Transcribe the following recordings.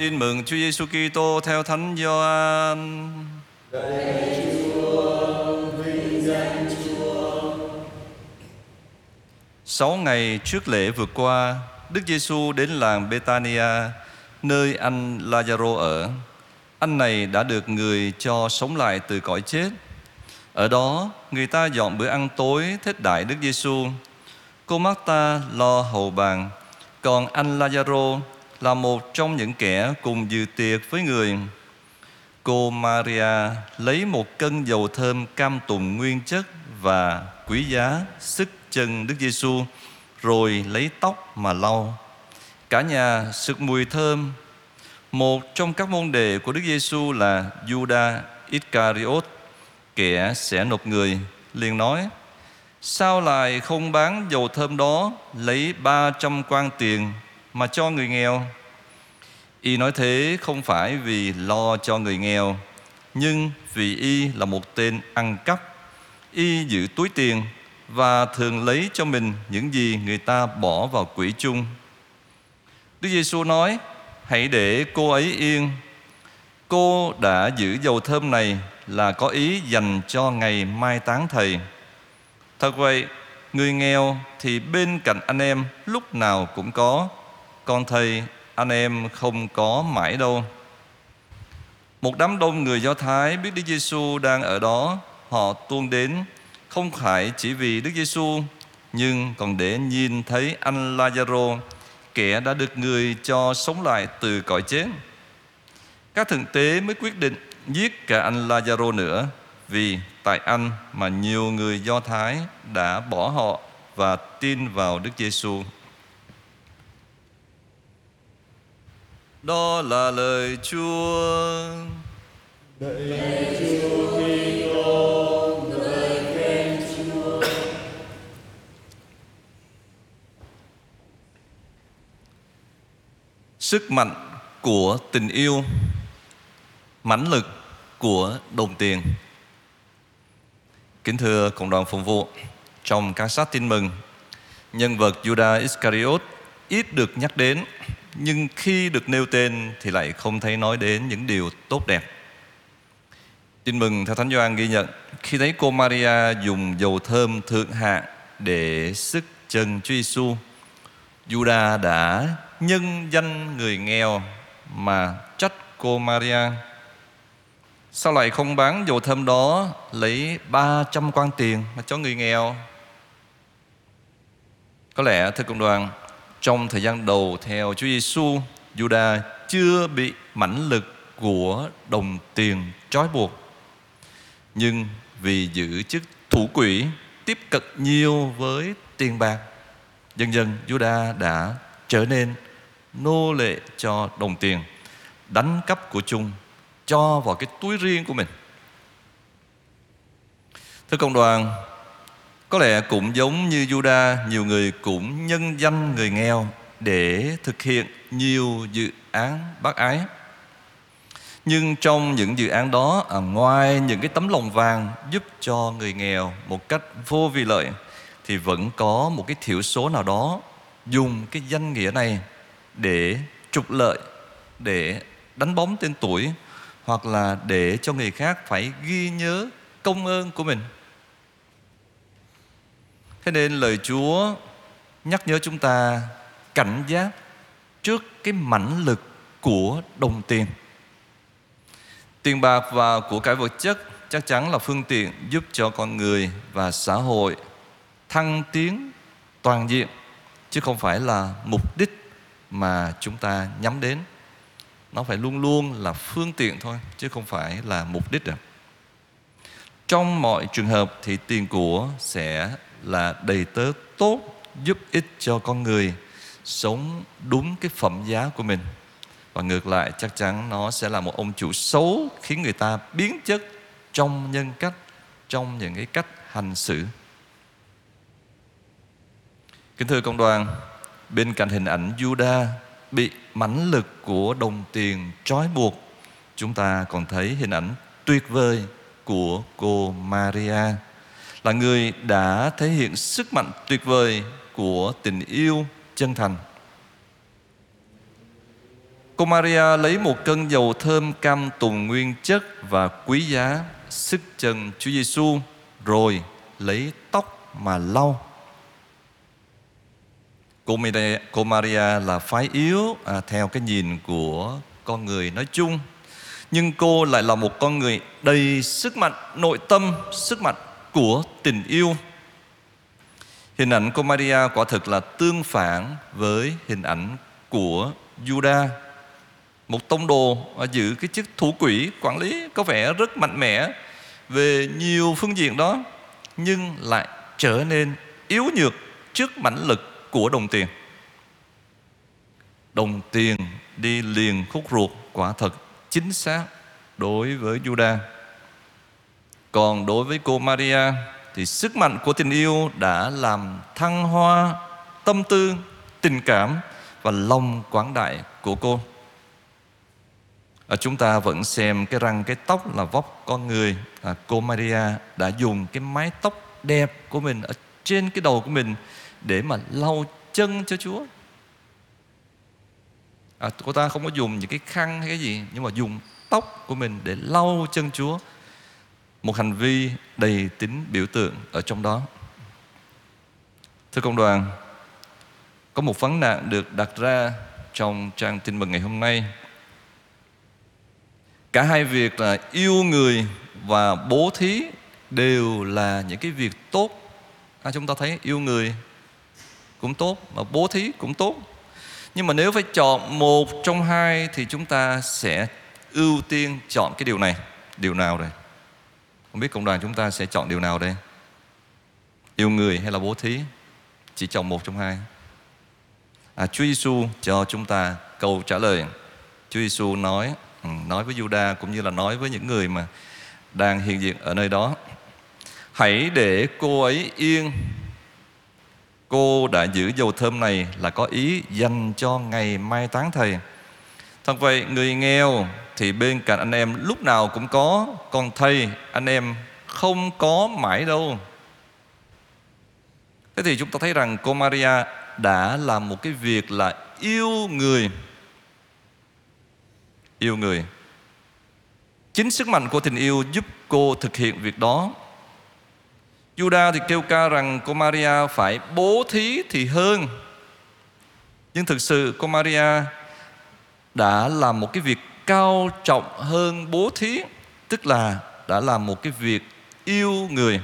Tin mừng Chúa Giêsu Kitô theo Thánh Gioan. Sáu ngày trước lễ vượt qua, Đức Giêsu đến làng Betania, nơi anh Lazaro ở. Anh này đã được người cho sống lại từ cõi chết. Ở đó, người ta dọn bữa ăn tối thết đại Đức Giêsu. Cô Marta lo hầu bàn, còn anh Lazaro là một trong những kẻ cùng dự tiệc với người. Cô Maria lấy một cân dầu thơm cam tùng nguyên chất và quý giá sức chân Đức Giêsu rồi lấy tóc mà lau. Cả nhà sực mùi thơm. Một trong các môn đệ của Đức Giêsu là Judas Iscariot, kẻ sẽ nộp người, liền nói: Sao lại không bán dầu thơm đó lấy 300 quan tiền mà cho người nghèo? Y nói thế không phải vì lo cho người nghèo, nhưng vì Y là một tên ăn cắp. Y giữ túi tiền và thường lấy cho mình những gì người ta bỏ vào quỹ chung. Đức Giêsu nói: Hãy để cô ấy yên. Cô đã giữ dầu thơm này là có ý dành cho ngày mai táng thầy. Thật vậy, người nghèo thì bên cạnh anh em lúc nào cũng có, con thầy anh em không có mãi đâu. Một đám đông người Do Thái biết Đức Giêsu đang ở đó, họ tuôn đến không phải chỉ vì Đức Giêsu nhưng còn để nhìn thấy anh Lazaro, kẻ đã được người cho sống lại từ cõi chết. Các thượng tế mới quyết định giết cả anh Lazaro nữa vì tại anh mà nhiều người Do Thái đã bỏ họ và tin vào Đức Giêsu. Đó là lời Chúa. Lạy Chúa Kitô, ngợi khen Chúa. Sức mạnh của tình yêu, mãnh lực của đồng tiền. Kính thưa cộng đoàn phụng vụ, trong các sách tin mừng, nhân vật Judas Iscariot ít được nhắc đến, nhưng khi được nêu tên thì lại không thấy nói đến những điều tốt đẹp. Tin mừng theo Thánh Gioan ghi nhận khi thấy cô Maria dùng dầu thơm thượng hạng để sức chân Chúa Giêsu, Judas đã nhân danh người nghèo mà trách cô Maria. Sao lại không bán dầu thơm đó lấy 300 quan tiền mà cho người nghèo? Có lẽ thưa cộng đoàn, trong thời gian đầu theo Chúa Giêsu, Juda chưa bị mãnh lực của đồng tiền trói buộc. Nhưng vì giữ chức thủ quỹ tiếp cận nhiều với tiền bạc, dần dần Juda đã trở nên nô lệ cho đồng tiền, đánh cắp của chung cho vào cái túi riêng của mình. Thưa cộng đoàn, có lẽ cũng giống như Juda, nhiều người cũng nhân danh người nghèo để thực hiện nhiều dự án bác ái. Nhưng trong những dự án đó, à, ngoài những cái tấm lòng vàng giúp cho người nghèo một cách vô vi lợi, thì vẫn có một cái thiểu số nào đó dùng cái danh nghĩa này để trục lợi, để đánh bóng tên tuổi hoặc là để cho người khác phải ghi nhớ công ơn của mình. Thế nên lời Chúa nhắc nhớ chúng ta cảnh giác trước cái mãnh lực của đồng tiền. Tiền bạc và của cải vật chất chắc chắn là phương tiện giúp cho con người và xã hội thăng tiến toàn diện, chứ không phải là mục đích mà chúng ta nhắm đến nó phải luôn luôn là phương tiện thôi, chứ không phải là mục đích à. trong mọi trường hợp thì tiền của sẽ là đầy tớ tốt giúp ích cho con người sống đúng cái phẩm giá của mình. Và ngược lại, chắc chắn nó sẽ là một ông chủ xấu khiến người ta biến chất trong nhân cách, trong những cái cách hành xử. Kính thưa công đoàn, bên cạnh hình ảnh Juda bị mãnh lực của đồng tiền trói buộc, chúng ta còn thấy hình ảnh tuyệt vời của cô Maria là người đã thể hiện sức mạnh tuyệt vời của tình yêu chân thành Cô Maria lấy một cân dầu thơm cam tùng nguyên chất và quý giá sức chân Chúa Giêsu rồi lấy tóc mà lau. Cô Maria, cô Maria là phái yếu à, theo cái nhìn của con người nói chung nhưng cô lại là một con người đầy sức mạnh nội tâm, sức mạnh của tình yêu. Hình ảnh của Maria quả thực là tương phản với hình ảnh của Judah một tông đồ à, giữ cái chức thủ quỹ quản lý có vẻ rất mạnh mẽ về nhiều phương diện đó, nhưng lại trở nên yếu nhược trước mãnh lực của đồng tiền. Đồng tiền đi liền khúc ruột quả thật chính xác đối với Judah còn đối với cô Maria thì sức mạnh của tình yêu đã làm thăng hoa tâm tư tình cảm và lòng quảng đại của cô. À, chúng ta vẫn xem cái răng cái tóc là vóc con người. À, cô Maria đã dùng cái mái tóc đẹp của mình ở trên cái đầu của mình để mà lau chân cho Chúa. À, cô ta không có dùng những cái khăn hay cái gì nhưng mà dùng tóc của mình để lau chân Chúa một hành vi đầy tính biểu tượng ở trong đó. Thưa công đoàn có một vấn nạn được đặt ra trong trang tin mừng ngày hôm nay. Cả hai việc là yêu người và bố thí đều là những cái việc tốt. À, chúng ta thấy yêu người cũng tốt mà bố thí cũng tốt. Nhưng mà nếu phải chọn một trong hai thì chúng ta sẽ ưu tiên chọn cái điều này. Điều nào đây? Không biết cộng đoàn chúng ta sẽ chọn điều nào đây? Yêu người hay là bố thí? Chỉ chọn một trong hai. À, Chúa Giêsu cho chúng ta câu trả lời. Chúa Giêsu nói ừ, nói với Juda cũng như là nói với những người mà đang hiện diện ở nơi đó. Hãy để cô ấy yên. Cô đã giữ dầu thơm này là có ý dành cho ngày mai táng thầy. Thật vậy người nghèo thì bên cạnh anh em lúc nào cũng có, còn thầy, anh em không có mãi đâu. Thế thì chúng ta thấy rằng cô Maria đã làm một cái việc là yêu người. Yêu người. Chính sức mạnh của tình yêu giúp cô thực hiện việc đó. Judah thì kêu ca rằng cô Maria phải bố thí thì hơn. Nhưng thực sự cô Maria đã làm một cái việc cao trọng hơn bố thí tức là đã làm một cái việc yêu người.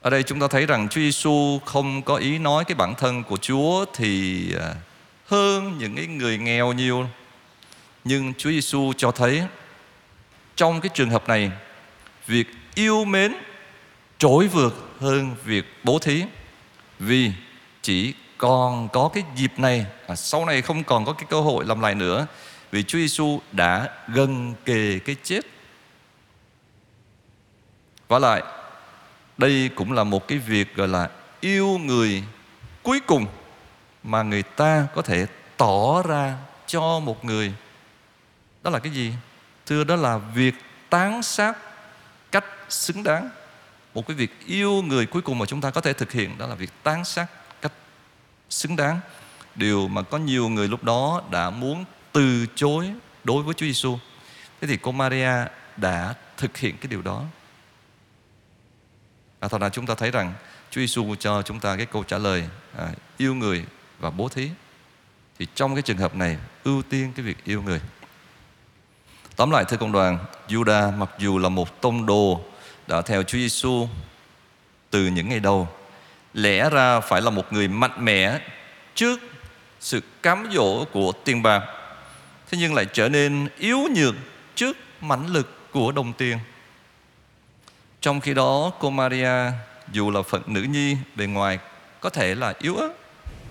Ở đây chúng ta thấy rằng Chúa Giêsu không có ý nói cái bản thân của Chúa thì à, hơn những cái người nghèo nhiều. Nhưng Chúa Giêsu cho thấy trong cái trường hợp này việc yêu mến trỗi vượt hơn việc bố thí. Vì chỉ còn có cái dịp này à, sau này không còn có cái cơ hội làm lại nữa vì Chúa Giêsu đã gần kề cái chết. Và lại, đây cũng là một cái việc, gọi là, yêu người cuối cùng mà người ta có thể tỏ ra cho một người. Đó là cái gì? Thưa, đó là việc tán sát cách xứng đáng. Một cái việc yêu người cuối cùng mà chúng ta có thể thực hiện, đó là việc tán sát cách xứng đáng. Điều mà có nhiều người lúc đó đã muốn từ chối đối với Chúa Giêsu thế thì cô Maria đã thực hiện cái điều đó. À, thật ra chúng ta thấy rằng Chúa Giêsu cho chúng ta cái câu trả lời à, yêu người và bố thí. Thì trong cái trường hợp này ưu tiên cái việc yêu người. Tóm lại thưa công đoàn, Judah mặc dù là một tông đồ đã theo Chúa Giêsu từ những ngày đầu, lẽ ra phải là một người mạnh mẽ trước sự cám dỗ của tiền bạc, thế nhưng lại trở nên yếu nhược trước mãnh lực của đồng tiền. Trong khi đó, cô Maria dù là phận nữ nhi bề ngoài có thể là yếu ớt,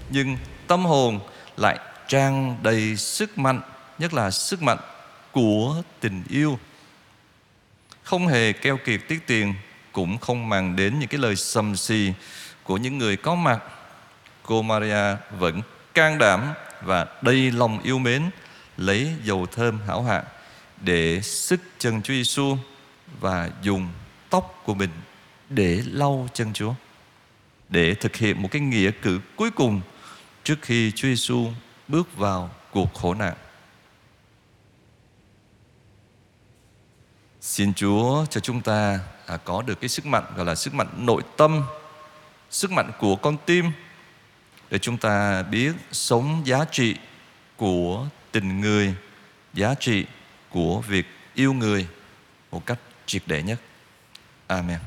nhưng tâm hồn lại tràn đầy sức mạnh, nhất là sức mạnh của tình yêu không hề keo kiệt tiết tiền cũng không màng đến những cái lời sầm xì của những người có mặt cô Maria vẫn can đảm và đầy lòng yêu mến lấy dầu thơm hảo hạng để sức chân Chúa Giêsu và dùng tóc của mình để lau chân Chúa để thực hiện một cái nghĩa cử cuối cùng trước khi Chúa Giêsu bước vào cuộc khổ nạn. Xin Chúa cho chúng ta à, có được cái sức mạnh gọi là sức mạnh nội tâm, sức mạnh của con tim để chúng ta biết sống giá trị của tình người, giá trị của việc yêu người một cách triệt để nhất. Amen.